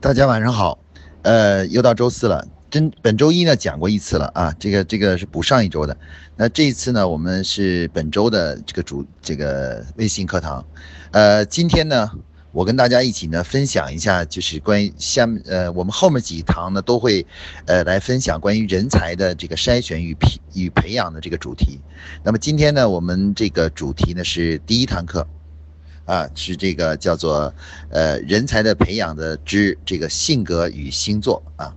大家晚上好，呃，又到周四了。真本周一呢讲过一次了啊，这个这个是补上一周的。那这一次呢，我们是本周的这个主这个微信课堂。呃，今天呢，我跟大家一起呢分享一下，就是关于下面呃我们后面几堂呢都会呃来分享关于人才的这个筛选与培与培养的这个主题。那么今天呢，我们这个主题呢是第一堂课。啊，是这个叫做，呃，人才的培养的之这个性格与星座啊。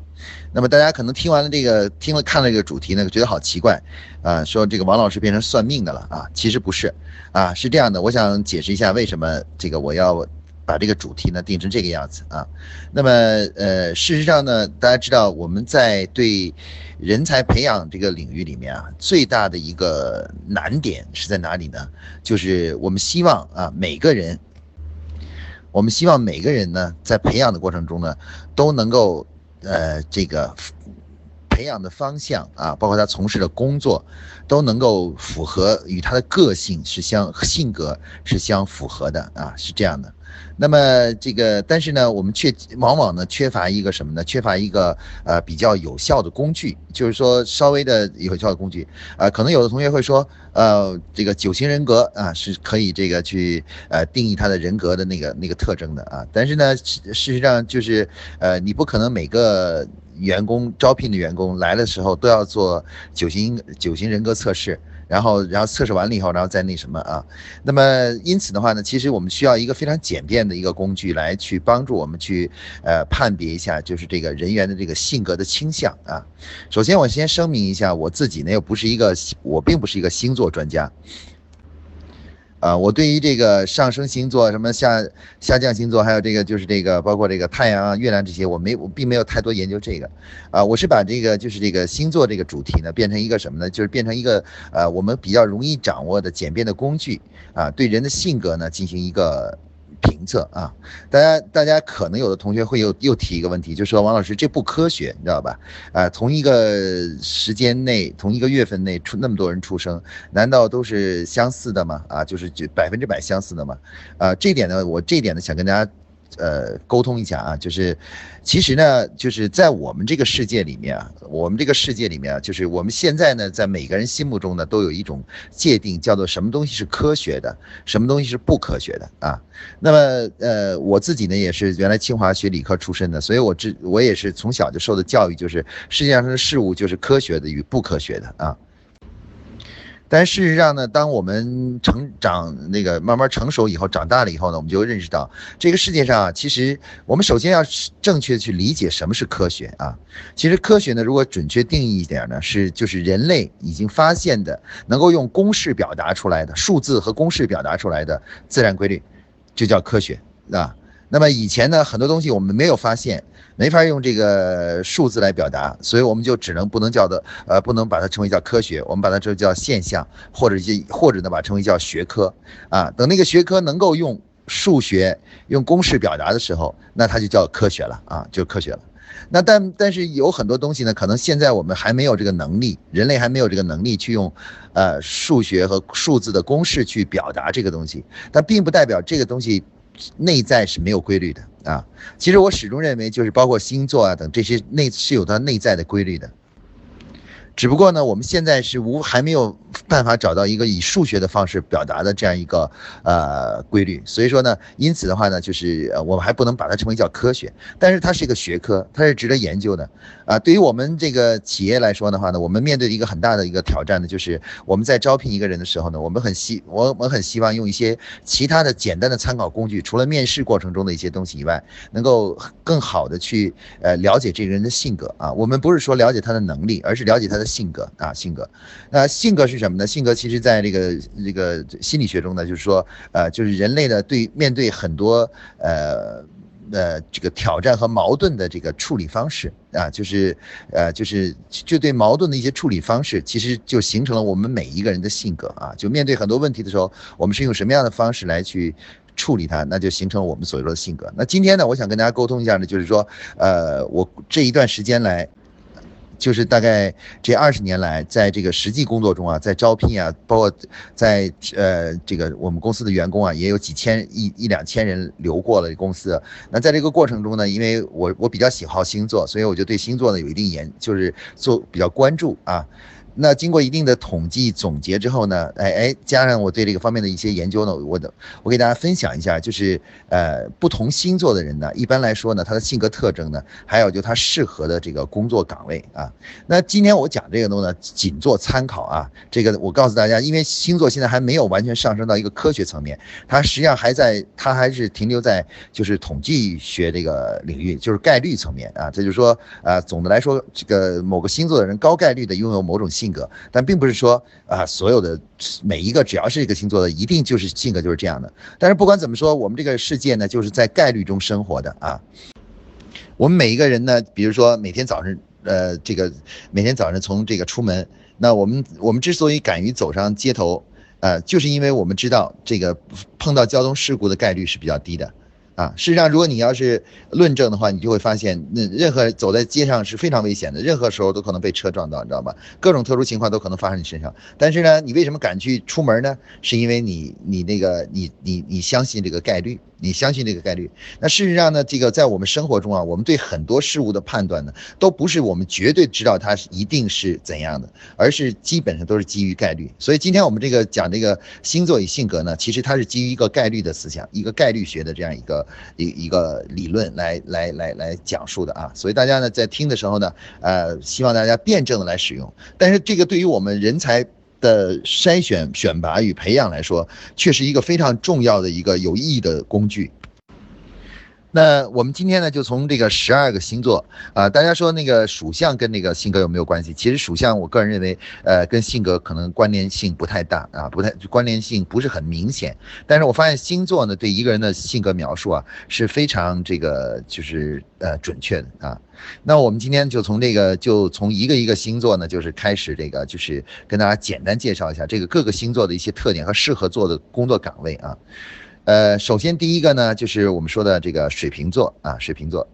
那么大家可能听完了这个，听了看了这个主题呢，觉得好奇怪，啊，说这个王老师变成算命的了啊。其实不是，啊，是这样的，我想解释一下为什么这个我要。把这个主题呢定成这个样子啊，那么呃，事实上呢，大家知道我们在对人才培养这个领域里面啊，最大的一个难点是在哪里呢？就是我们希望啊，每个人，我们希望每个人呢，在培养的过程中呢，都能够呃这个培养的方向啊，包括他从事的工作，都能够符合与他的个性是相性格是相符合的啊，是这样的。那么这个，但是呢，我们却往往呢缺乏一个什么呢？缺乏一个呃比较有效的工具，就是说稍微的有效的工具啊。可能有的同学会说，呃，这个九型人格啊是可以这个去呃定义他的人格的那个那个特征的啊。但是呢，事实上就是呃你不可能每个员工招聘的员工来的时候都要做九型九型人格测试。然后，然后测试完了以后，然后再那什么啊？那么因此的话呢，其实我们需要一个非常简便的一个工具来去帮助我们去呃判别一下，就是这个人员的这个性格的倾向啊。首先，我先声明一下，我自己呢又不是一个，我并不是一个星座专家。啊，我对于这个上升星座、什么下下降星座，还有这个就是这个，包括这个太阳啊、月亮这些，我没我并没有太多研究这个。啊，我是把这个就是这个星座这个主题呢，变成一个什么呢？就是变成一个呃，我们比较容易掌握的简便的工具啊，对人的性格呢进行一个。评测啊，大家大家可能有的同学会又又提一个问题，就说王老师这不科学，你知道吧？啊，同一个时间内，同一个月份内出那么多人出生，难道都是相似的吗？啊，就是就百分之百相似的吗？啊，这点呢，我这点呢想跟大家。呃，沟通一下啊，就是，其实呢，就是在我们这个世界里面啊，我们这个世界里面啊，就是我们现在呢，在每个人心目中呢，都有一种界定，叫做什么东西是科学的，什么东西是不科学的啊。那么，呃，我自己呢，也是原来清华学理科出身的，所以我知我也是从小就受的教育，就是世界上的事物就是科学的与不科学的啊。但事实上呢，当我们成长那个慢慢成熟以后，长大了以后呢，我们就认识到，这个世界上啊，其实我们首先要正确去理解什么是科学啊。其实科学呢，如果准确定义一点呢，是就是人类已经发现的，能够用公式表达出来的数字和公式表达出来的自然规律，就叫科学啊。那么以前呢，很多东西我们没有发现。没法用这个数字来表达，所以我们就只能不能叫的，呃，不能把它称为叫科学，我们把它这叫现象，或者就或者呢把它称为叫学科，啊，等那个学科能够用数学用公式表达的时候，那它就叫科学了啊，就科学了。那但但是有很多东西呢，可能现在我们还没有这个能力，人类还没有这个能力去用，呃，数学和数字的公式去表达这个东西，但并不代表这个东西。内在是没有规律的啊，其实我始终认为，就是包括星座啊等这些内是有它内在的规律的。只不过呢，我们现在是无还没有办法找到一个以数学的方式表达的这样一个呃规律，所以说呢，因此的话呢，就是呃我们还不能把它称为叫科学，但是它是一个学科，它是值得研究的啊。对于我们这个企业来说的话呢，我们面对一个很大的一个挑战呢，就是我们在招聘一个人的时候呢，我们很希我我很希望用一些其他的简单的参考工具，除了面试过程中的一些东西以外，能够更好的去呃了解这个人的性格啊。我们不是说了解他的能力，而是了解他的。性格啊，性格，那性格是什么呢？性格其实在这个这个心理学中呢，就是说，呃，就是人类的对面对很多呃呃这个挑战和矛盾的这个处理方式啊，就是呃就是就对矛盾的一些处理方式，其实就形成了我们每一个人的性格啊。就面对很多问题的时候，我们是用什么样的方式来去处理它，那就形成了我们所说的性格。那今天呢，我想跟大家沟通一下呢，就是说，呃，我这一段时间来。就是大概这二十年来，在这个实际工作中啊，在招聘啊，包括在呃这个我们公司的员工啊，也有几千一一两千人留过了公司。那在这个过程中呢，因为我我比较喜好星座，所以我就对星座呢有一定研，就是做比较关注啊。那经过一定的统计总结之后呢，哎哎，加上我对这个方面的一些研究呢，我的我给大家分享一下，就是呃不同星座的人呢，一般来说呢，他的性格特征呢，还有就他适合的这个工作岗位啊。那今天我讲这个东西呢，仅做参考啊。这个我告诉大家，因为星座现在还没有完全上升到一个科学层面，它实际上还在，它还是停留在就是统计学这个领域，就是概率层面啊。这就是说，呃，总的来说，这个某个星座的人高概率的拥有某种性。性格，但并不是说啊，所有的每一个只要是一个星座的，一定就是性格就是这样的。但是不管怎么说，我们这个世界呢，就是在概率中生活的啊。我们每一个人呢，比如说每天早上，呃，这个每天早上从这个出门，那我们我们之所以敢于走上街头，呃，就是因为我们知道这个碰到交通事故的概率是比较低的。啊，事实上，如果你要是论证的话，你就会发现，那任何走在街上是非常危险的，任何时候都可能被车撞到，你知道吧？各种特殊情况都可能发生你身上。但是呢，你为什么敢去出门呢？是因为你，你那个，你，你，你相信这个概率。你相信这个概率？那事实上呢？这个在我们生活中啊，我们对很多事物的判断呢，都不是我们绝对知道它一定是怎样的，而是基本上都是基于概率。所以今天我们这个讲这个星座与性格呢，其实它是基于一个概率的思想，一个概率学的这样一个一一个理论来来来来讲述的啊。所以大家呢在听的时候呢，呃，希望大家辩证的来使用。但是这个对于我们人才。的筛选、选拔与培养来说，却是一个非常重要的一个有意义的工具。那我们今天呢，就从这个十二个星座啊，大家说那个属相跟那个性格有没有关系？其实属相，我个人认为，呃，跟性格可能关联性不太大啊，不太关联性不是很明显。但是我发现星座呢，对一个人的性格描述啊，是非常这个就是呃准确的啊。那我们今天就从这个，就从一个一个星座呢，就是开始这个，就是跟大家简单介绍一下这个各个星座的一些特点和适合做的工作岗位啊。呃，首先第一个呢，就是我们说的这个水瓶座啊，水瓶座。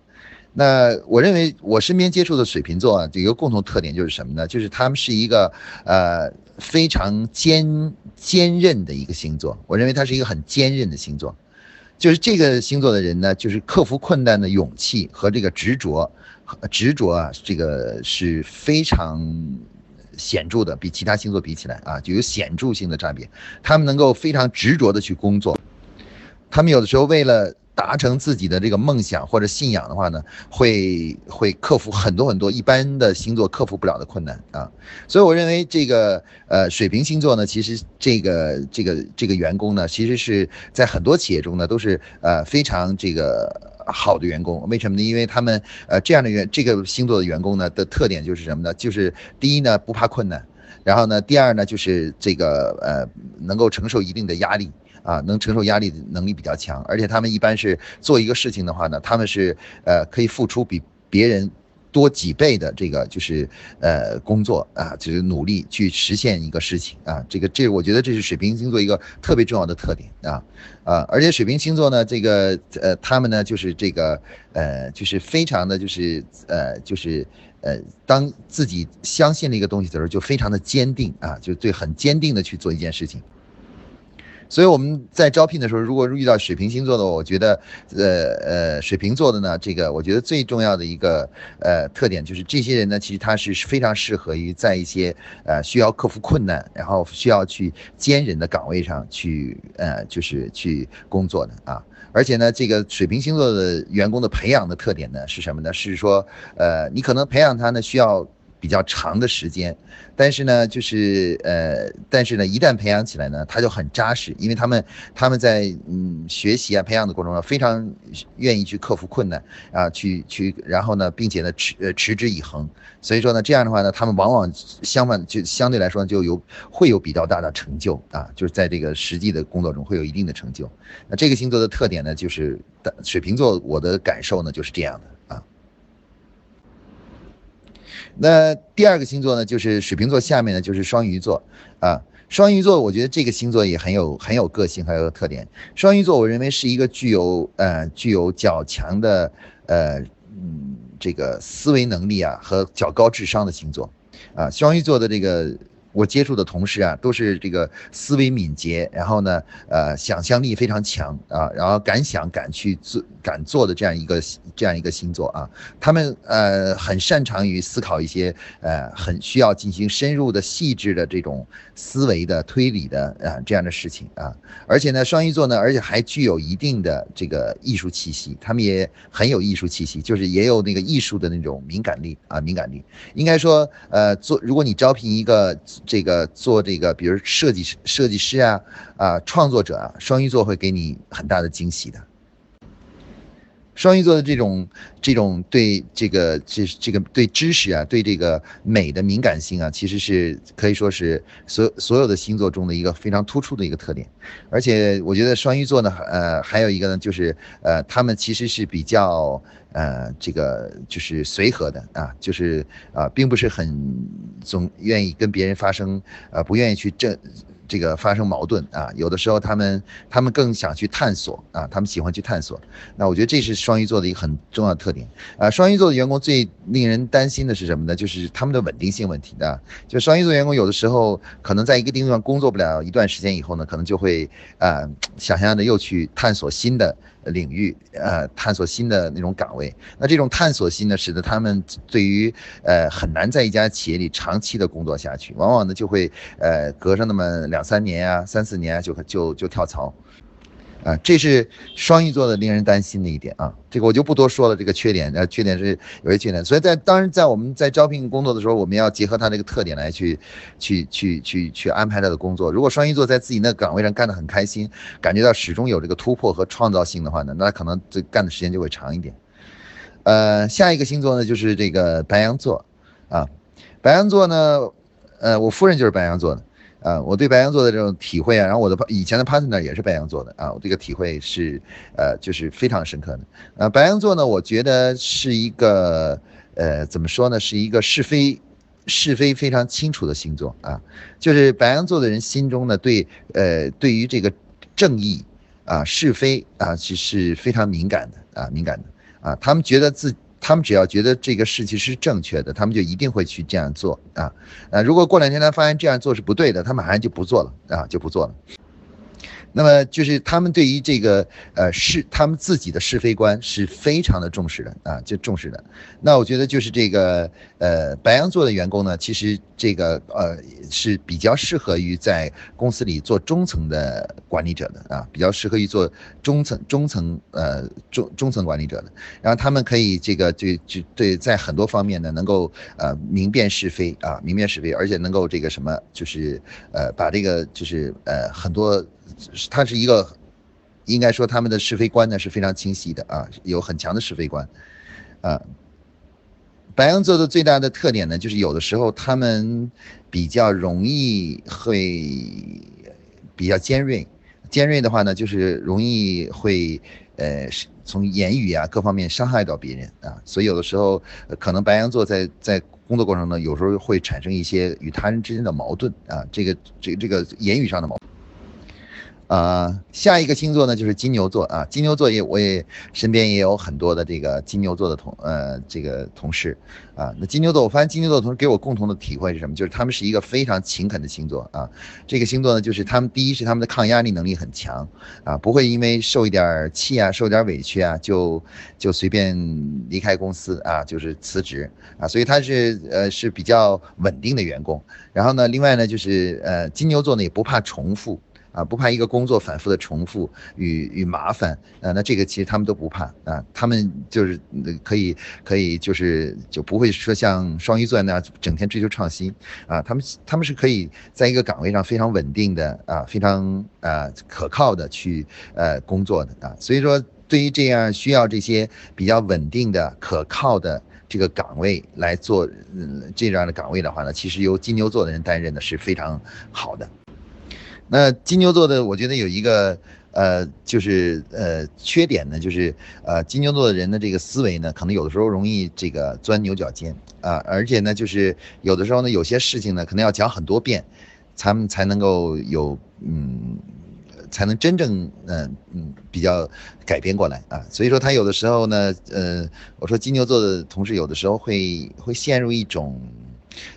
那我认为我身边接触的水瓶座啊，有一个共同特点就是什么呢？就是他们是一个呃非常坚坚韧的一个星座。我认为它是一个很坚韧的星座。就是这个星座的人呢，就是克服困难的勇气和这个执着，执着啊，这个是非常显著的，比其他星座比起来啊，就有显著性的差别。他们能够非常执着的去工作。他们有的时候为了达成自己的这个梦想或者信仰的话呢，会会克服很多很多一般的星座克服不了的困难啊。所以我认为这个呃水瓶星座呢，其实这个这个这个员工呢，其实是在很多企业中呢都是呃非常这个好的员工。为什么呢？因为他们呃这样的员这个星座的员工呢的特点就是什么呢？就是第一呢不怕困难，然后呢第二呢就是这个呃能够承受一定的压力。啊，能承受压力的能力比较强，而且他们一般是做一个事情的话呢，他们是呃可以付出比别人多几倍的这个就是呃工作啊，就是努力去实现一个事情啊。这个这我觉得这是水瓶星座一个特别重要的特点啊啊，而且水瓶星座呢，这个呃他们呢就是这个呃就是非常的就是呃就是呃当自己相信了一个东西的时候，就非常的坚定啊，就对很坚定的去做一件事情。所以我们在招聘的时候，如果遇到水瓶星座的，我觉得，呃呃，水瓶座的呢，这个我觉得最重要的一个呃特点就是，这些人呢，其实他是非常适合于在一些呃需要克服困难，然后需要去坚忍的岗位上去，呃，就是去工作的啊。而且呢，这个水瓶星座的员工的培养的特点呢是什么呢？是说，呃，你可能培养他呢需要。比较长的时间，但是呢，就是呃，但是呢，一旦培养起来呢，他就很扎实，因为他们他们在嗯学习啊培养的过程中，非常愿意去克服困难啊，去去，然后呢，并且呢持呃持之以恒，所以说呢，这样的话呢，他们往往相反就相对来说就有会有比较大的成就啊，就是在这个实际的工作中会有一定的成就。那这个星座的特点呢，就是水瓶座，我的感受呢就是这样的。那第二个星座呢，就是水瓶座下面呢就是双鱼座啊。双鱼座，我觉得这个星座也很有很有个性，很有特点。双鱼座，我认为是一个具有呃具有较强的呃嗯这个思维能力啊和较高智商的星座，啊，双鱼座的这个。我接触的同事啊，都是这个思维敏捷，然后呢，呃，想象力非常强啊，然后敢想敢去做敢做的这样一个这样一个星座啊，他们呃很擅长于思考一些呃很需要进行深入的细致的这种思维的推理的啊这样的事情啊，而且呢，双鱼座呢，而且还具有一定的这个艺术气息，他们也很有艺术气息，就是也有那个艺术的那种敏感力啊，敏感力，应该说呃做如果你招聘一个。这个做这个，比如设计师、设计师啊，啊，创作者啊，双鱼座会给你很大的惊喜的。双鱼座的这种这种对这个这这个对知识啊，对这个美的敏感性啊，其实是可以说是所所有的星座中的一个非常突出的一个特点。而且我觉得双鱼座呢，呃，还有一个呢，就是呃，他们其实是比较。呃，这个就是随和的啊，就是啊，并不是很总愿意跟别人发生，呃，不愿意去争。这个发生矛盾啊，有的时候他们他们更想去探索啊，他们喜欢去探索。那我觉得这是双鱼座的一个很重要的特点啊。双鱼座的员工最令人担心的是什么呢？就是他们的稳定性问题啊。就双鱼座员工有的时候可能在一个地方工作不了一段时间以后呢，可能就会啊，想象的又去探索新的。领域，呃，探索新的那种岗位，那这种探索心呢，使得他们对于，呃，很难在一家企业里长期的工作下去，往往呢就会，呃，隔上那么两三年啊，三四年啊就就就跳槽。啊，这是双鱼座的令人担心的一点啊，这个我就不多说了。这个缺点，呃，缺点是有些缺点，所以在当然在我们在招聘工作的时候，我们要结合他这个特点来去，去去去去安排他的工作。如果双鱼座在自己那个岗位上干得很开心，感觉到始终有这个突破和创造性的话呢，那可能这干的时间就会长一点。呃，下一个星座呢就是这个白羊座，啊，白羊座呢，呃，我夫人就是白羊座的。啊，我对白羊座的这种体会啊，然后我的以前的 partner 也是白羊座的啊，我这个体会是，呃，就是非常深刻的。呃，白羊座呢，我觉得是一个，呃，怎么说呢，是一个是非是非非常清楚的星座啊。就是白羊座的人心中呢，对，呃，对于这个正义啊、是非啊，其实非常敏感的啊，敏感的啊，他们觉得自。他们只要觉得这个事情是正确的，他们就一定会去这样做啊。啊，如果过两天他发现这样做是不对的，他马上就不做了啊，就不做了。那么就是他们对于这个呃是他们自己的是非观是非常的重视的啊，就重视的。那我觉得就是这个呃白羊座的员工呢，其实这个呃是比较适合于在公司里做中层的管理者的啊，比较适合于做中层中层呃中中层管理者的。然后他们可以这个就就对在很多方面呢能够呃明辨是非啊，明辨是非，而且能够这个什么就是呃把这个就是呃很多。他是一个，应该说他们的是非观呢是非常清晰的啊，有很强的是非观，啊，白羊座的最大的特点呢，就是有的时候他们比较容易会比较尖锐，尖锐的话呢，就是容易会呃从言语啊各方面伤害到别人啊，所以有的时候可能白羊座在在工作过程中，有时候会产生一些与他人之间的矛盾啊，这个这这个言语上的矛。啊，下一个星座呢就是金牛座啊，金牛座也我也身边也有很多的这个金牛座的同呃这个同事啊，那金牛座我发现金牛座同事给我共同的体会是什么？就是他们是一个非常勤恳的星座啊。这个星座呢，就是他们第一是他们的抗压力能力很强啊，不会因为受一点气啊、受点委屈啊就就随便离开公司啊，就是辞职啊，所以他是呃是比较稳定的员工。然后呢，另外呢就是呃金牛座呢也不怕重复。啊，不怕一个工作反复的重复与与麻烦啊，那这个其实他们都不怕啊，他们就是可以可以就是就不会说像双鱼座那样整天追求创新啊，他们他们是可以在一个岗位上非常稳定的啊，非常啊可靠的去呃工作的啊，所以说对于这样需要这些比较稳定的可靠的这个岗位来做嗯这样的岗位的话呢，其实由金牛座的人担任的是非常好的。那金牛座的，我觉得有一个呃，就是呃缺点呢，就是呃金牛座的人的这个思维呢，可能有的时候容易这个钻牛角尖啊，而且呢，就是有的时候呢，有些事情呢，可能要讲很多遍，他们才能够有嗯。才能真正嗯嗯比较改变过来啊。所以说他有的时候呢，呃，我说金牛座的同事有的时候会会陷入一种。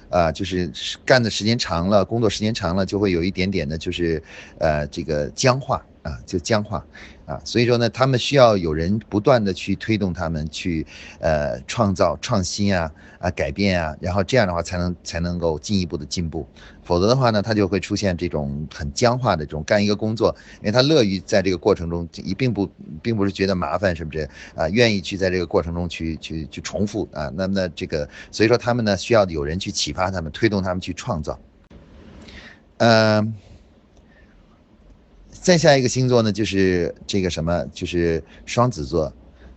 啊，就是干的时间长了，工作时间长了，就会有一点点的，就是，呃，这个僵化啊，就僵化。啊，所以说呢，他们需要有人不断的去推动他们去，呃，创造创新啊，啊，改变啊，然后这样的话才能才能够进一步的进步，否则的话呢，他就会出现这种很僵化的这种干一个工作，因为他乐于在这个过程中，也并不并不是觉得麻烦，是不是啊？愿意去在这个过程中去去去重复啊，那那这个，所以说他们呢需要有人去启发他们，推动他们去创造，嗯。再下一个星座呢，就是这个什么，就是双子座，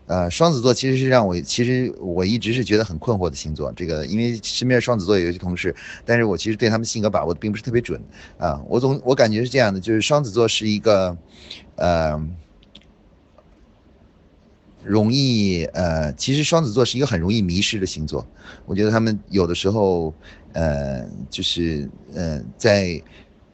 呃，双子座其实是让我，其实我一直是觉得很困惑的星座。这个因为身边双子座有一些同事，但是我其实对他们性格把握的并不是特别准啊。我总我感觉是这样的，就是双子座是一个，呃，容易呃，其实双子座是一个很容易迷失的星座。我觉得他们有的时候，呃，就是呃，在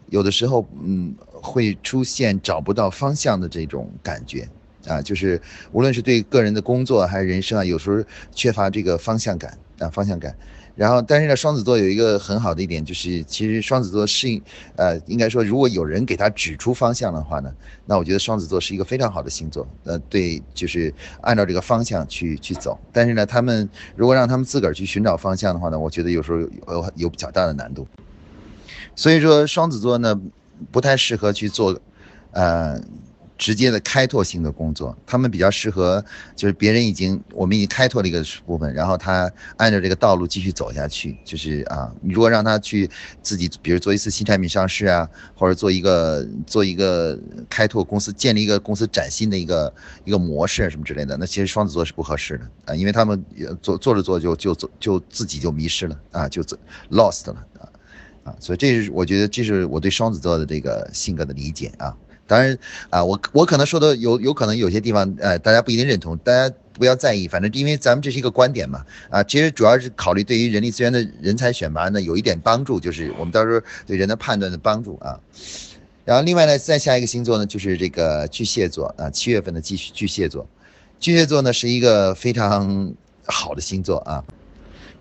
有的时候，嗯。会出现找不到方向的这种感觉，啊，就是无论是对个人的工作还是人生啊，有时候缺乏这个方向感啊，方向感。然后，但是呢，双子座有一个很好的一点，就是其实双子座适应，呃，应该说，如果有人给他指出方向的话呢，那我觉得双子座是一个非常好的星座，呃，对，就是按照这个方向去去走。但是呢，他们如果让他们自个儿去寻找方向的话呢，我觉得有时候有有比较大的难度。所以说，双子座呢。不太适合去做，呃，直接的开拓性的工作。他们比较适合，就是别人已经我们已经开拓了一个部分，然后他按照这个道路继续走下去。就是啊，你如果让他去自己，比如做一次新产品上市啊，或者做一个做一个开拓公司，建立一个公司崭新的一个一个模式什么之类的，那其实双子座是不合适的啊，因为他们做做着做就就就自己就迷失了啊，就 lost 了啊。所以这是我觉得这是我对双子座的这个性格的理解啊。当然啊，我我可能说的有有可能有些地方呃大家不一定认同，大家不要在意。反正因为咱们这是一个观点嘛啊，其实主要是考虑对于人力资源的人才选拔呢有一点帮助，就是我们到时候对人的判断的帮助啊。然后另外呢，再下一个星座呢就是这个巨蟹座啊，七月份的巨巨蟹座，巨蟹座呢是一个非常好的星座啊。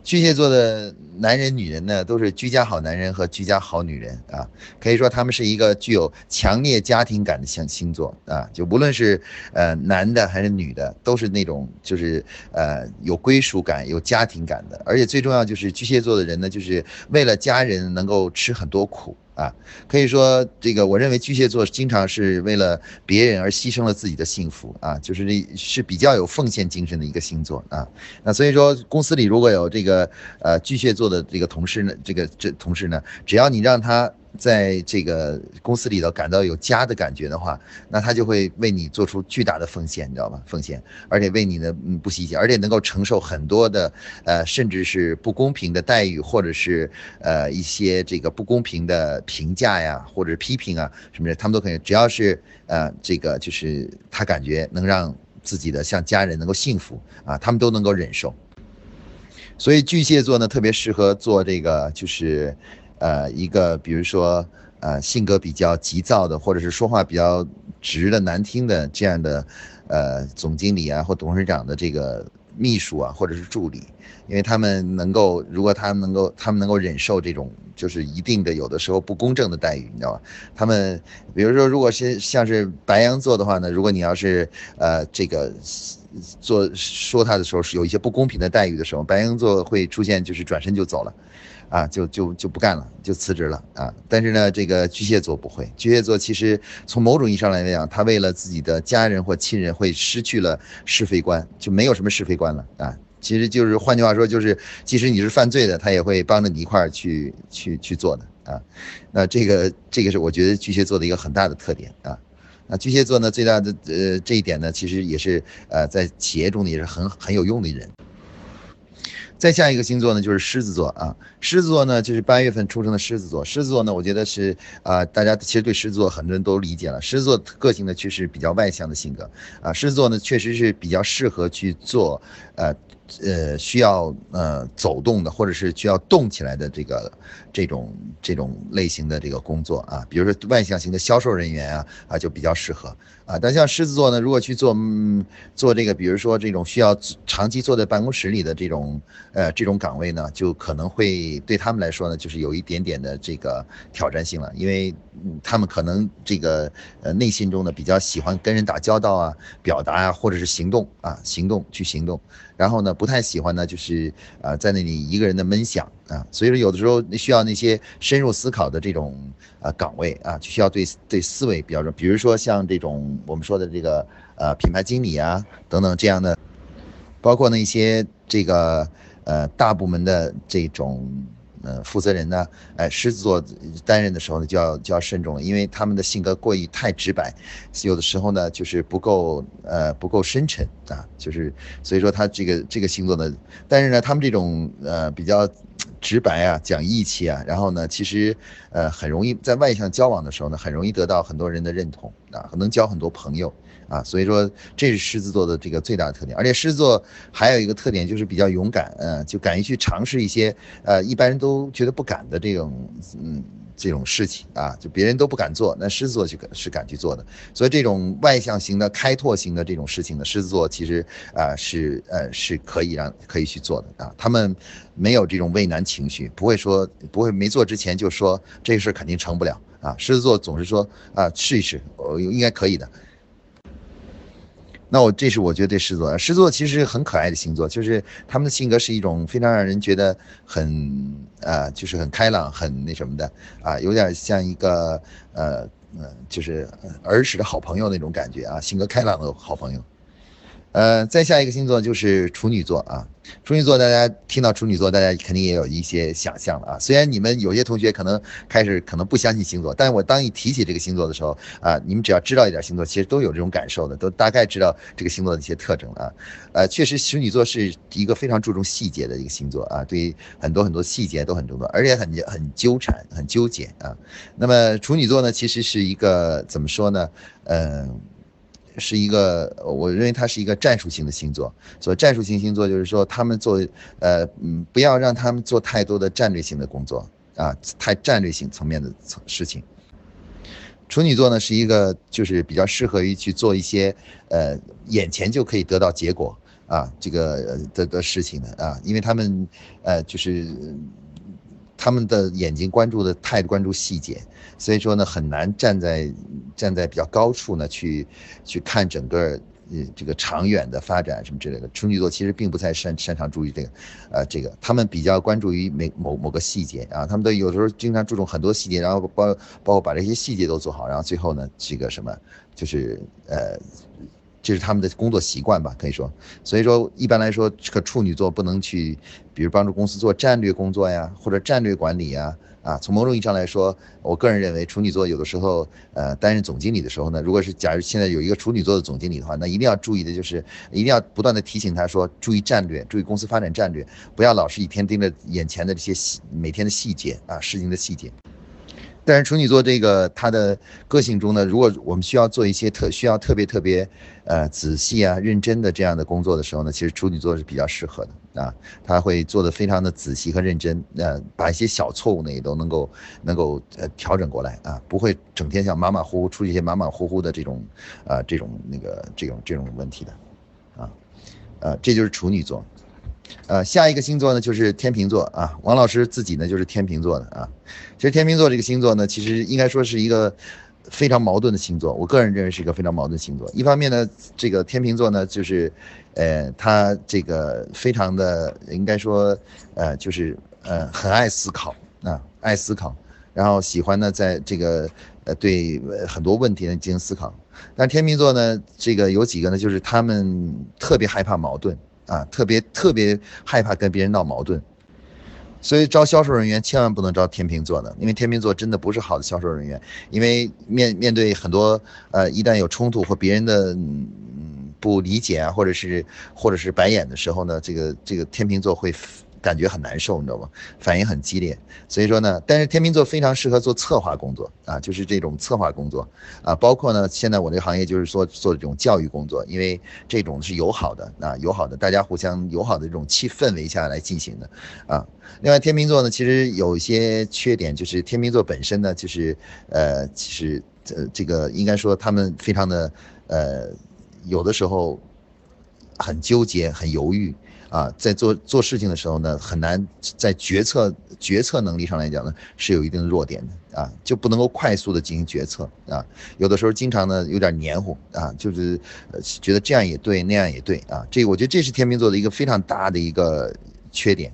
巨蟹座的男人、女人呢，都是居家好男人和居家好女人啊，可以说他们是一个具有强烈家庭感的星星座啊，就无论是呃男的还是女的，都是那种就是呃有归属感、有家庭感的，而且最重要就是巨蟹座的人呢，就是为了家人能够吃很多苦。啊，可以说这个，我认为巨蟹座经常是为了别人而牺牲了自己的幸福啊，就是是比较有奉献精神的一个星座啊。那所以说，公司里如果有这个呃巨蟹座的这个同事呢，这个这同事呢，只要你让他。在这个公司里头感到有家的感觉的话，那他就会为你做出巨大的奉献，你知道吧？奉献，而且为你的嗯不惜一切，而且能够承受很多的呃，甚至是不公平的待遇，或者是呃一些这个不公平的评价呀，或者是批评啊什么的，他们都可以，只要是呃这个就是他感觉能让自己的像家人能够幸福啊，他们都能够忍受。所以巨蟹座呢，特别适合做这个就是。呃，一个比如说，呃，性格比较急躁的，或者是说话比较直的、难听的这样的，呃，总经理啊或董事长的这个秘书啊，或者是助理，因为他们能够，如果他们能够，他们能够忍受这种就是一定的有的时候不公正的待遇，你知道吧？他们比如说，如果是像是白羊座的话呢，如果你要是呃这个做说他的时候是有一些不公平的待遇的时候，白羊座会出现就是转身就走了。啊，就就就不干了，就辞职了啊！但是呢，这个巨蟹座不会，巨蟹座其实从某种意义上来讲，他为了自己的家人或亲人，会失去了是非观，就没有什么是非观了啊！其实就是换句话说，就是即使你是犯罪的，他也会帮着你一块儿去去去做的啊！那这个这个是我觉得巨蟹座的一个很大的特点啊！那巨蟹座呢，最大的呃这一点呢，其实也是呃在企业中呢也是很很有用的人。再下一个星座呢，就是狮子座啊。狮子座呢，就是八月份出生的狮子座。狮子座呢，我觉得是啊，大家其实对狮子座很多人都理解了。狮子座个性呢，确实比较外向的性格啊。狮子座呢，确实是比较适合去做呃呃，需要呃走动的，或者是需要动起来的这个这种这种类型的这个工作啊，比如说外向型的销售人员啊啊就比较适合啊。但像狮子座呢，如果去做嗯做这个，比如说这种需要长期坐在办公室里的这种呃这种岗位呢，就可能会对他们来说呢，就是有一点点的这个挑战性了，因为他们可能这个呃内心中呢比较喜欢跟人打交道啊，表达啊，或者是行动啊，行动去行动。然后呢，不太喜欢呢，就是呃，在那里一个人的闷想啊，所以说有的时候需要那些深入思考的这种呃岗位啊，就需要对对思维比较重，比如说像这种我们说的这个呃品牌经理啊等等这样的，包括那些这个呃大部门的这种。呃，负责人呢，哎，狮子座担任的时候呢，就要就要慎重了，因为他们的性格过于太直白，有的时候呢，就是不够呃不够深沉啊，就是所以说他这个这个星座呢，但是呢，他们这种呃比较直白啊，讲义气啊，然后呢，其实呃很容易在外向交往的时候呢，很容易得到很多人的认同啊，能交很多朋友。啊，所以说这是狮子座的这个最大的特点，而且狮子座还有一个特点就是比较勇敢，嗯，就敢于去尝试一些呃一般人都觉得不敢的这种嗯这种事情啊，就别人都不敢做，那狮子座就是敢去做的。所以这种外向型的、开拓型的这种事情呢，狮子座其实啊是呃是可以让可以去做的啊，他们没有这种畏难情绪，不会说不会没做之前就说这个事肯定成不了啊，狮子座总是说啊试一试，我应该可以的。那我这是我觉得对狮子座，狮子座其实很可爱的星座，就是他们的性格是一种非常让人觉得很呃，就是很开朗、很那什么的啊，有点像一个呃呃，就是儿时的好朋友那种感觉啊，性格开朗的好朋友。呃，再下一个星座就是处女座啊。处女座，大家听到处女座，大家肯定也有一些想象了啊。虽然你们有些同学可能开始可能不相信星座，但是我当一提起这个星座的时候啊，你们只要知道一点星座，其实都有这种感受的，都大概知道这个星座的一些特征了啊。呃，确实处女座是一个非常注重细节的一个星座啊，对很多很多细节都很重要，而且很很纠缠、很纠结啊。那么处女座呢，其实是一个怎么说呢？嗯。是一个，我认为它是一个战术性的星座。所以战术性星座就是说，他们做，呃，嗯，不要让他们做太多的战略性的工作啊，太战略性层面的事情。处女座呢，是一个就是比较适合于去做一些，呃，眼前就可以得到结果啊，这个的的事情的啊，因为他们，呃，就是。他们的眼睛关注的太关注细节，所以说呢，很难站在站在比较高处呢去去看整个呃这个长远的发展什么之类的。处女座其实并不太擅擅长注意这个，呃，这个他们比较关注于每某某个细节啊，他们都有时候经常注重很多细节，然后包包括把这些细节都做好，然后最后呢，这个什么就是呃。这是他们的工作习惯吧，可以说，所以说一般来说，这个处女座不能去，比如帮助公司做战略工作呀，或者战略管理呀，啊，从某种意义上来说，我个人认为处女座有的时候，呃，担任总经理的时候呢，如果是假如现在有一个处女座的总经理的话，那一定要注意的就是，一定要不断的提醒他说，注意战略，注意公司发展战略，不要老是一天盯着眼前的这些细每天的细节啊，事情的细节。但是处女座这个他的个性中呢，如果我们需要做一些特需要特别特别呃仔细啊认真的这样的工作的时候呢，其实处女座是比较适合的啊，他会做的非常的仔细和认真，呃，把一些小错误呢也都能够能够呃调整过来啊，不会整天像马马虎虎出一些马马虎虎的这种啊这种那个这种这种问题的啊，呃，这就是处女座。呃，下一个星座呢就是天平座啊。王老师自己呢就是天平座的啊。其实天平座这个星座呢，其实应该说是一个非常矛盾的星座。我个人认为是一个非常矛盾星座。一方面呢，这个天平座呢，就是，呃，他这个非常的应该说，呃，就是呃很爱思考啊，爱思考，然后喜欢呢在这个呃对很多问题呢进行思考。但天平座呢，这个有几个呢，就是他们特别害怕矛盾。啊，特别特别害怕跟别人闹矛盾，所以招销售人员千万不能招天秤座的，因为天秤座真的不是好的销售人员，因为面面对很多呃，一旦有冲突或别人的嗯不理解啊，或者是或者是白眼的时候呢，这个这个天秤座会感觉很难受，你知道吗？反应很激烈。所以说呢，但是天秤座非常适合做策划工作啊，就是这种策划工作啊，包括呢，现在我这个行业就是说做这种教育工作，因为这种是友好的啊，友好的，大家互相友好的这种气氛围下来进行的啊。另外，天秤座呢，其实有一些缺点，就是天秤座本身呢，就是呃，其实呃，这个应该说他们非常的呃，有的时候很纠结、很犹豫啊，在做做事情的时候呢，很难在决策决策能力上来讲呢，是有一定的弱点的啊，就不能够快速的进行决策啊，有的时候经常呢有点黏糊啊，就是觉得这样也对，那样也对啊，这我觉得这是天秤座的一个非常大的一个缺点。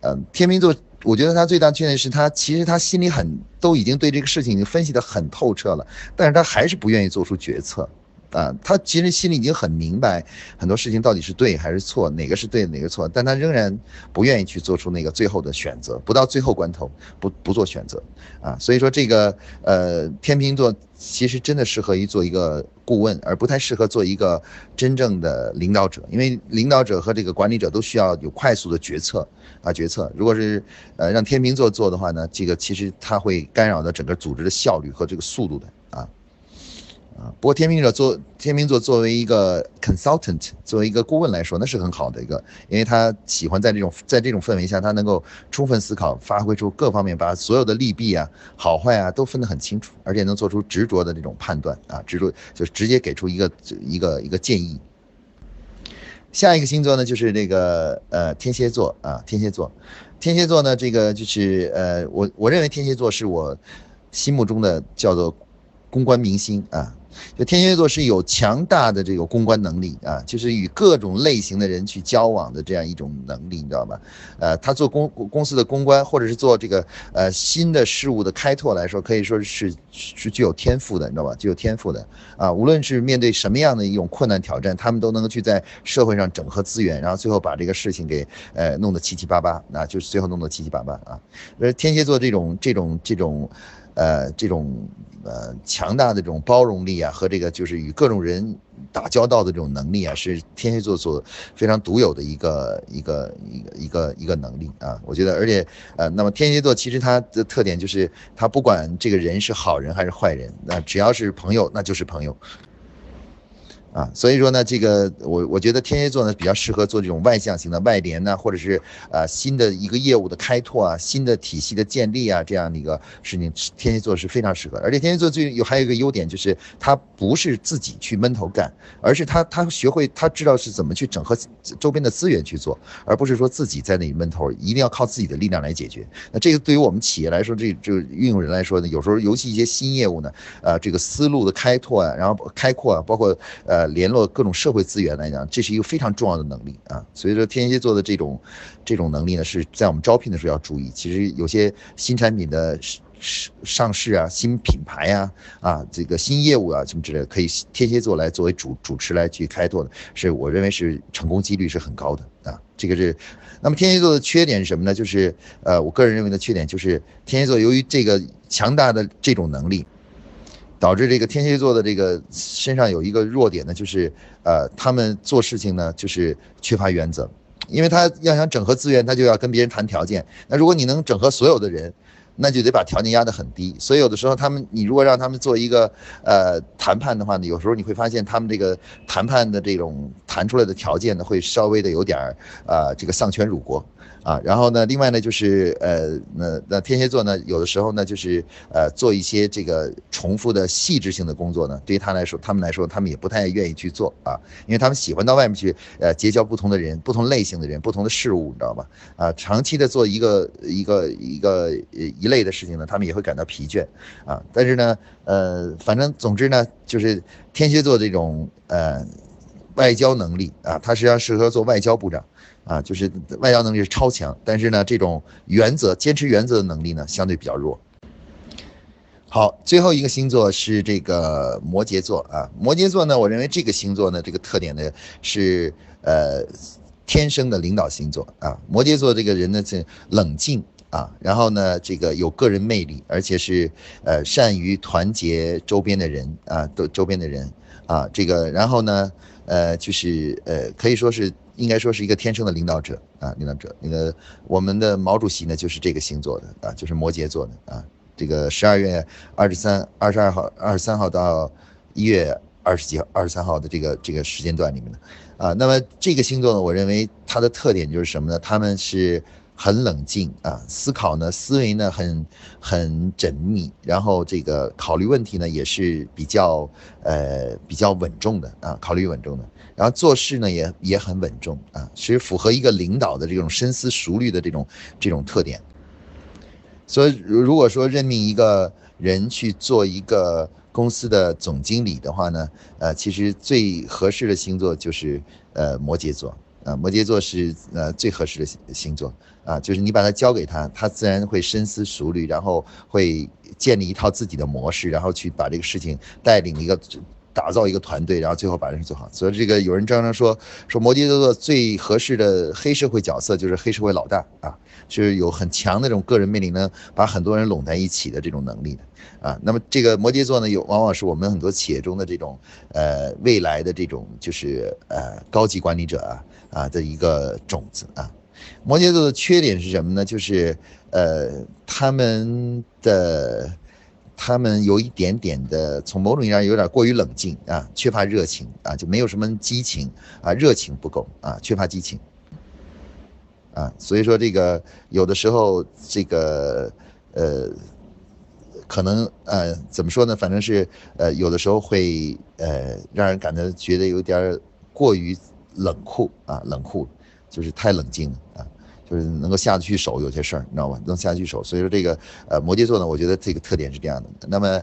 嗯，天秤座，我觉得他最大缺点是他其实他心里很都已经对这个事情已经分析的很透彻了，但是他还是不愿意做出决策，啊，他其实心里已经很明白很多事情到底是对还是错，哪个是对哪个错，但他仍然不愿意去做出那个最后的选择，不到最后关头不不做选择，啊，所以说这个呃天秤座其实真的适合于做一个顾问，而不太适合做一个真正的领导者，因为领导者和这个管理者都需要有快速的决策。啊，决策如果是呃让天秤座做的话呢，这个其实它会干扰到整个组织的效率和这个速度的啊。不过天秤座做天秤座作为一个 consultant，作为一个顾问来说，那是很好的一个，因为他喜欢在这种在这种氛围下，他能够充分思考，发挥出各方面，把所有的利弊啊、好坏啊都分得很清楚，而且能做出执着的这种判断啊，执着就直接给出一个一个一个建议。下一个星座呢，就是这个呃天蝎座啊，天蝎座，天蝎座呢，这个就是呃我我认为天蝎座是我心目中的叫做公关明星啊。就天蝎座是有强大的这个公关能力啊，就是与各种类型的人去交往的这样一种能力，你知道吧？呃，他做公公司的公关，或者是做这个呃新的事物的开拓来说，可以说是是具有天赋的，你知道吧？具有天赋的啊，无论是面对什么样的一种困难挑战，他们都能够去在社会上整合资源，然后最后把这个事情给呃弄得七七八八，那就是最后弄得七七八八啊。而天蝎座这种这种这种。呃，这种呃强大的这种包容力啊，和这个就是与各种人打交道的这种能力啊，是天蝎座所非常独有的一个一个一个一个一个能力啊。我觉得，而且呃，那么天蝎座其实它的特点就是，它不管这个人是好人还是坏人，那只要是朋友，那就是朋友。啊，所以说呢，这个我我觉得天蝎座呢比较适合做这种外向型的外联呢，或者是呃新的一个业务的开拓啊，新的体系的建立啊，这样的一个事情，天蝎座是非常适合。而且天蝎座最有还有一个优点就是，他不是自己去闷头干，而是他他学会他知道是怎么去整合周边的资源去做，而不是说自己在那里闷头，一定要靠自己的力量来解决。那这个对于我们企业来说，这这运用人来说呢，有时候尤其一些新业务呢，呃，这个思路的开拓啊，然后开阔啊，包括呃。联络各种社会资源来讲，这是一个非常重要的能力啊。所以说，天蝎座的这种这种能力呢，是在我们招聘的时候要注意。其实有些新产品的上市啊、新品牌呀、啊这个新业务啊什么之类的，可以天蝎座来作为主主持来去开拓的，是我认为是成功几率是很高的啊。这个是，那么天蝎座的缺点是什么呢？就是呃，我个人认为的缺点就是天蝎座由于这个强大的这种能力。导致这个天蝎座的这个身上有一个弱点呢，就是呃，他们做事情呢就是缺乏原则，因为他要想整合资源，他就要跟别人谈条件。那如果你能整合所有的人，那就得把条件压得很低。所以有的时候他们，你如果让他们做一个呃谈判的话呢，有时候你会发现他们这个谈判的这种谈出来的条件呢，会稍微的有点儿呃这个丧权辱国。啊，然后呢，另外呢，就是呃，那那天蝎座呢，有的时候呢，就是呃，做一些这个重复的细致性的工作呢，对于他来说，他们来说，他们也不太愿意去做啊，因为他们喜欢到外面去，呃，结交不同的人、不同类型的人、不同的事物，你知道吧？啊，长期的做一个一个一个一类的事情呢，他们也会感到疲倦啊。但是呢，呃，反正总之呢，就是天蝎座这种呃外交能力啊，他实际上适合做外交部长。啊，就是外交能力是超强，但是呢，这种原则、坚持原则的能力呢，相对比较弱。好，最后一个星座是这个摩羯座啊。摩羯座呢，我认为这个星座呢，这个特点呢是呃天生的领导星座啊。摩羯座这个人呢是冷静啊，然后呢这个有个人魅力，而且是呃善于团结周边的人啊，都周边的人啊，这个然后呢呃就是呃可以说是。应该说是一个天生的领导者啊，领导者。那个我们的毛主席呢，就是这个星座的啊，就是摩羯座的啊。这个十二月二十三、二十二号、二十三号到一月二十几号、二十三号的这个这个时间段里面的啊。那么这个星座呢，我认为它的特点就是什么呢？他们是。很冷静啊，思考呢，思维呢很很缜密，然后这个考虑问题呢也是比较呃比较稳重的啊，考虑稳重的，然后做事呢也也很稳重啊，其实符合一个领导的这种深思熟虑的这种这种特点。所以如果说任命一个人去做一个公司的总经理的话呢，呃，其实最合适的星座就是呃摩羯座。啊，摩羯座是呃最合适的星座啊，就是你把它交给他，他自然会深思熟虑，然后会建立一套自己的模式，然后去把这个事情带领一个打造一个团队，然后最后把这事做好。所以这个有人常常说说摩羯座最合适的黑社会角色就是黑社会老大啊，是有很强的这种个人魅力，呢把很多人拢在一起的这种能力的。啊，那么这个摩羯座呢，有往往是我们很多企业中的这种，呃，未来的这种就是呃高级管理者啊啊的一个种子啊。摩羯座的缺点是什么呢？就是呃他们的他们有一点点的，从某种意义上有点过于冷静啊，缺乏热情啊，就没有什么激情啊，热情不够啊，缺乏激情啊，所以说这个有的时候这个呃。可能呃怎么说呢？反正是呃有的时候会呃让人感到觉得有点过于冷酷啊，冷酷，就是太冷静了啊，就是能够下得去手有些事儿，你知道吧？能下得去手。所以说这个呃摩羯座呢，我觉得这个特点是这样的。那么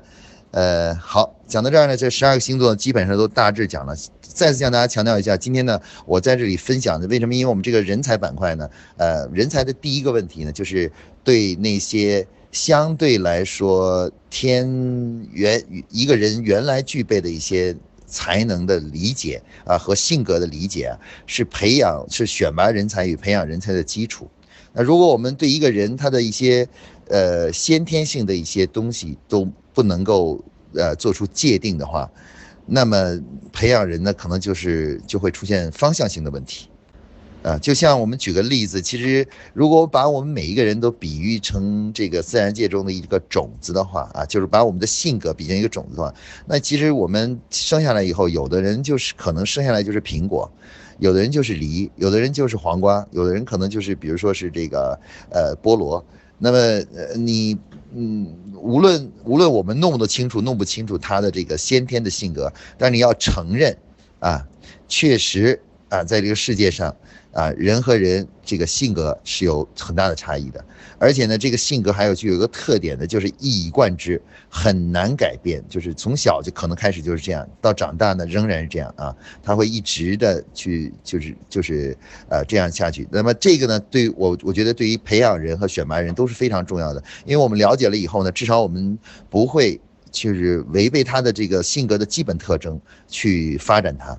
呃好，讲到这儿呢，这十二个星座基本上都大致讲了。再次向大家强调一下，今天呢我在这里分享的为什么？因为我们这个人才板块呢，呃人才的第一个问题呢，就是对那些。相对来说，天原一个人原来具备的一些才能的理解啊和性格的理解啊，是培养是选拔人才与培养人才的基础。那如果我们对一个人他的一些呃先天性的一些东西都不能够呃做出界定的话，那么培养人呢，可能就是就会出现方向性的问题。啊，就像我们举个例子，其实如果把我们每一个人都比喻成这个自然界中的一个种子的话，啊，就是把我们的性格比成一个种子的话，那其实我们生下来以后，有的人就是可能生下来就是苹果，有的人就是梨，有的人就是黄瓜，有的人可能就是比如说是这个呃菠萝。那么呃你嗯，无论无论我们弄得清楚弄不清楚他的这个先天的性格，但你要承认啊，确实啊，在这个世界上。啊，人和人这个性格是有很大的差异的，而且呢，这个性格还有具有一个特点的，就是一以贯之，很难改变。就是从小就可能开始就是这样，到长大呢仍然是这样啊，他会一直的去就是就是呃这样下去。那么这个呢，对我我觉得对于培养人和选拔人都是非常重要的，因为我们了解了以后呢，至少我们不会就是违背他的这个性格的基本特征去发展他。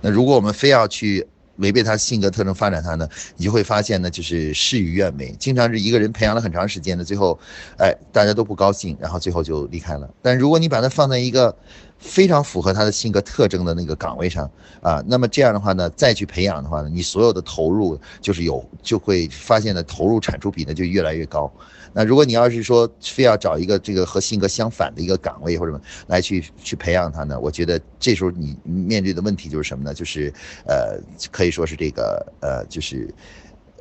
那如果我们非要去，违背他性格特征发展他呢，你就会发现呢，就是事与愿违。经常是一个人培养了很长时间的，最后，哎，大家都不高兴，然后最后就离开了。但如果你把它放在一个非常符合他的性格特征的那个岗位上啊，那么这样的话呢，再去培养的话呢，你所有的投入就是有就会发现的，投入产出比呢就越来越高。那如果你要是说非要找一个这个和性格相反的一个岗位或者什么来去去培养他呢？我觉得这时候你面对的问题就是什么呢？就是呃，可以说是这个呃，就是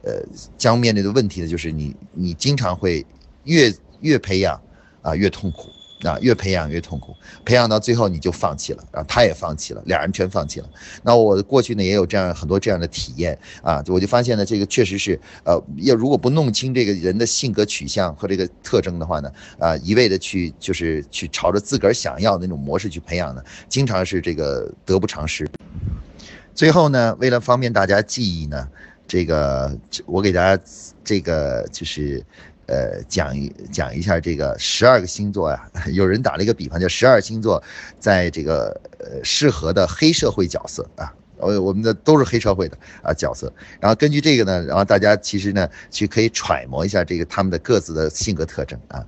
呃，将面对的问题呢，就是你你经常会越越培养啊越痛苦。啊，越培养越痛苦，培养到最后你就放弃了，然后他也放弃了，俩人全放弃了。那我过去呢也有这样很多这样的体验啊，我就发现呢，这个确实是，呃，要如果不弄清这个人的性格取向和这个特征的话呢，啊，一味的去就是去朝着自个儿想要的那种模式去培养呢，经常是这个得不偿失。最后呢，为了方便大家记忆呢，这个我给大家这个就是。呃，讲一讲一下这个十二个星座呀，有人打了一个比方，叫十二星座在这个呃适合的黑社会角色啊，呃，我们的都是黑社会的啊角色，然后根据这个呢，然后大家其实呢去可以揣摩一下这个他们的各自的性格特征啊，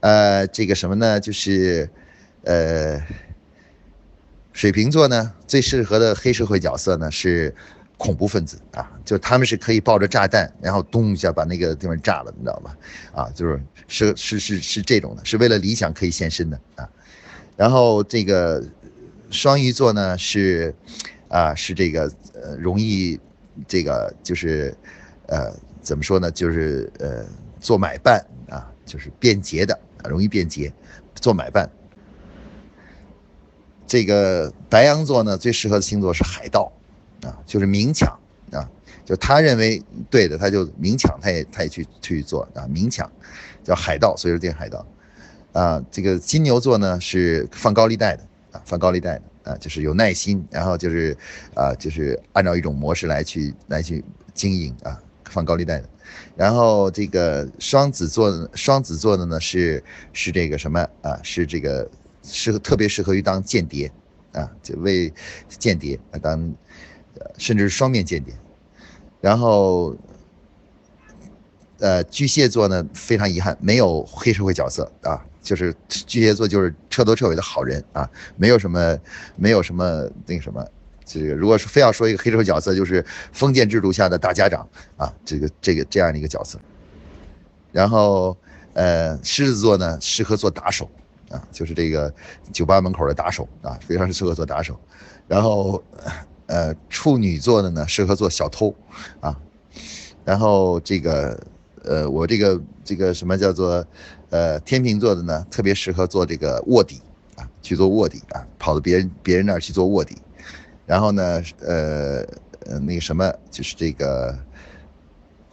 呃，这个什么呢，就是呃，水瓶座呢最适合的黑社会角色呢是。恐怖分子啊，就他们是可以抱着炸弹，然后咚一下把那个地方炸了，你知道吧？啊，就是是是是是这种的，是为了理想可以献身的啊。然后这个双鱼座呢是啊是这个呃容易这个就是呃怎么说呢？就是呃做买办啊，就是便捷的，容易便捷，做买办。这个白羊座呢，最适合的星座是海盗，啊，就是明抢啊，就他认为对的，他就明抢，他也他也去去做啊，明抢，叫海盗，所以说这个海盗，啊，这个金牛座呢是放高利贷的啊，放高利贷的啊，就是有耐心，然后就是啊，就是按照一种模式来去来去经营啊，放高利贷的，然后这个双子座双子座的呢是是这个什么啊，是这个。适合特别适合于当间谍，啊，就为间谍啊当，甚至是双面间谍。然后，呃，巨蟹座呢非常遗憾没有黑社会角色啊，就是巨蟹座就是彻头彻尾的好人啊，没有什么没有什么那个什么，这个如果是非要说一个黑社会角色，就是封建制度下的大家长啊，这个这个这样的一个角色。然后，呃，狮子座呢适合做打手。啊，就是这个酒吧门口的打手啊，非常适合做打手。然后，呃，处女座的呢，适合做小偷啊。然后这个，呃，我这个这个什么叫做，呃，天秤座的呢，特别适合做这个卧底啊，去做卧底啊，跑到别人别人那儿去做卧底。然后呢，呃，呃，那个什么，就是这个。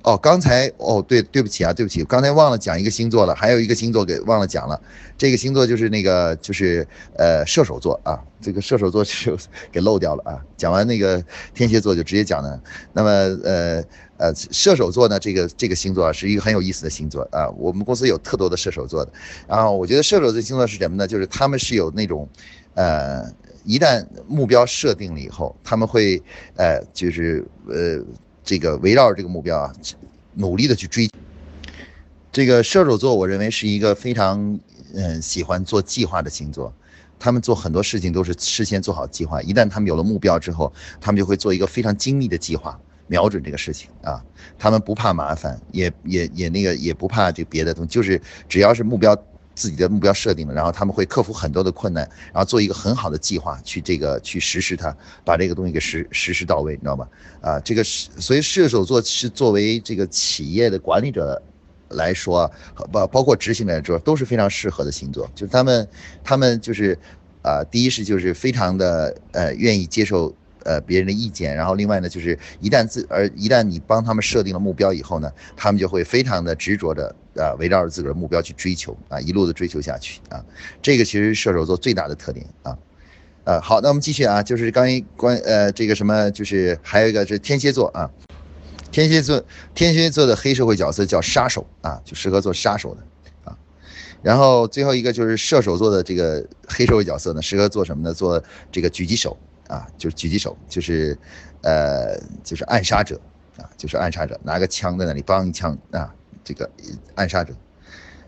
哦，刚才哦，对，对不起啊，对不起，刚才忘了讲一个星座了，还有一个星座给忘了讲了，这个星座就是那个就是呃射手座啊，这个射手座就 给漏掉了啊，讲完那个天蝎座就直接讲了，那么呃呃射手座呢，这个这个星座啊是一个很有意思的星座啊，我们公司有特多的射手座的，然后我觉得射手座星座是什么呢？就是他们是有那种呃一旦目标设定了以后，他们会呃就是呃。这个围绕着这个目标啊，努力的去追。这个射手座，我认为是一个非常嗯喜欢做计划的星座。他们做很多事情都是事先做好计划，一旦他们有了目标之后，他们就会做一个非常精密的计划，瞄准这个事情啊。他们不怕麻烦，也也也那个也不怕这别的东西，就是只要是目标。自己的目标设定了，然后他们会克服很多的困难，然后做一个很好的计划去这个去实施它，把这个东西给实实施到位，你知道吗？啊，这个是所以射手座是作为这个企业的管理者来说，包包括执行来说都是非常适合的星座，就是他们他们就是啊，第一是就是非常的呃愿意接受。呃，别人的意见，然后另外呢，就是一旦自而一旦你帮他们设定了目标以后呢，他们就会非常的执着的啊，围绕着自个儿目标去追求啊，一路的追求下去啊，这个其实射手座最大的特点啊，呃，好，那我们继续啊，就是刚一关呃这个什么，就是还有一个是天蝎座啊，天蝎座天蝎座的黑社会角色叫杀手啊，就适合做杀手的啊，然后最后一个就是射手座的这个黑社会角色呢，适合做什么呢？做这个狙击手。啊，就是狙击手，就是，呃，就是暗杀者，啊，就是暗杀者，拿个枪在那里梆一枪啊，这个暗杀者，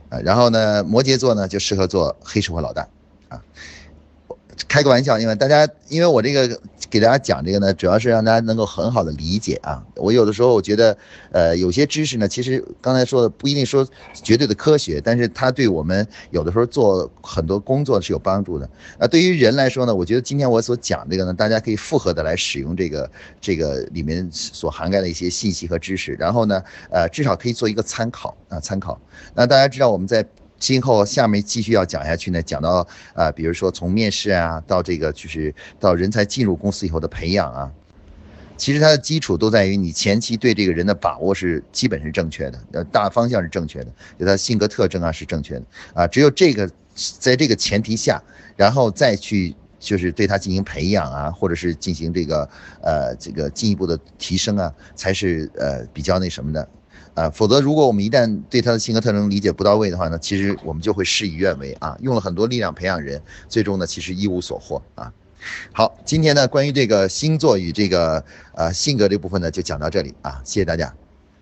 啊，然后呢，摩羯座呢就适合做黑社会老大，啊。开个玩笑，因为大家，因为我这个给大家讲这个呢，主要是让大家能够很好的理解啊。我有的时候我觉得，呃，有些知识呢，其实刚才说的不一定说绝对的科学，但是它对我们有的时候做很多工作是有帮助的。那，对于人来说呢，我觉得今天我所讲这个呢，大家可以复合的来使用这个这个里面所涵盖的一些信息和知识，然后呢，呃，至少可以做一个参考啊，参考。那大家知道我们在。今后下面继续要讲下去呢，讲到啊，比如说从面试啊，到这个就是到人才进入公司以后的培养啊，其实它的基础都在于你前期对这个人的把握是基本是正确的，呃，大方向是正确的，就他性格特征啊是正确的啊，只有这个在这个前提下，然后再去就是对他进行培养啊，或者是进行这个呃这个进一步的提升啊，才是呃比较那什么的。啊，否则如果我们一旦对他的性格特征理解不到位的话呢，其实我们就会事与愿违啊，用了很多力量培养人，最终呢其实一无所获啊。好，今天呢关于这个星座与这个呃性格这部分呢就讲到这里啊，谢谢大家。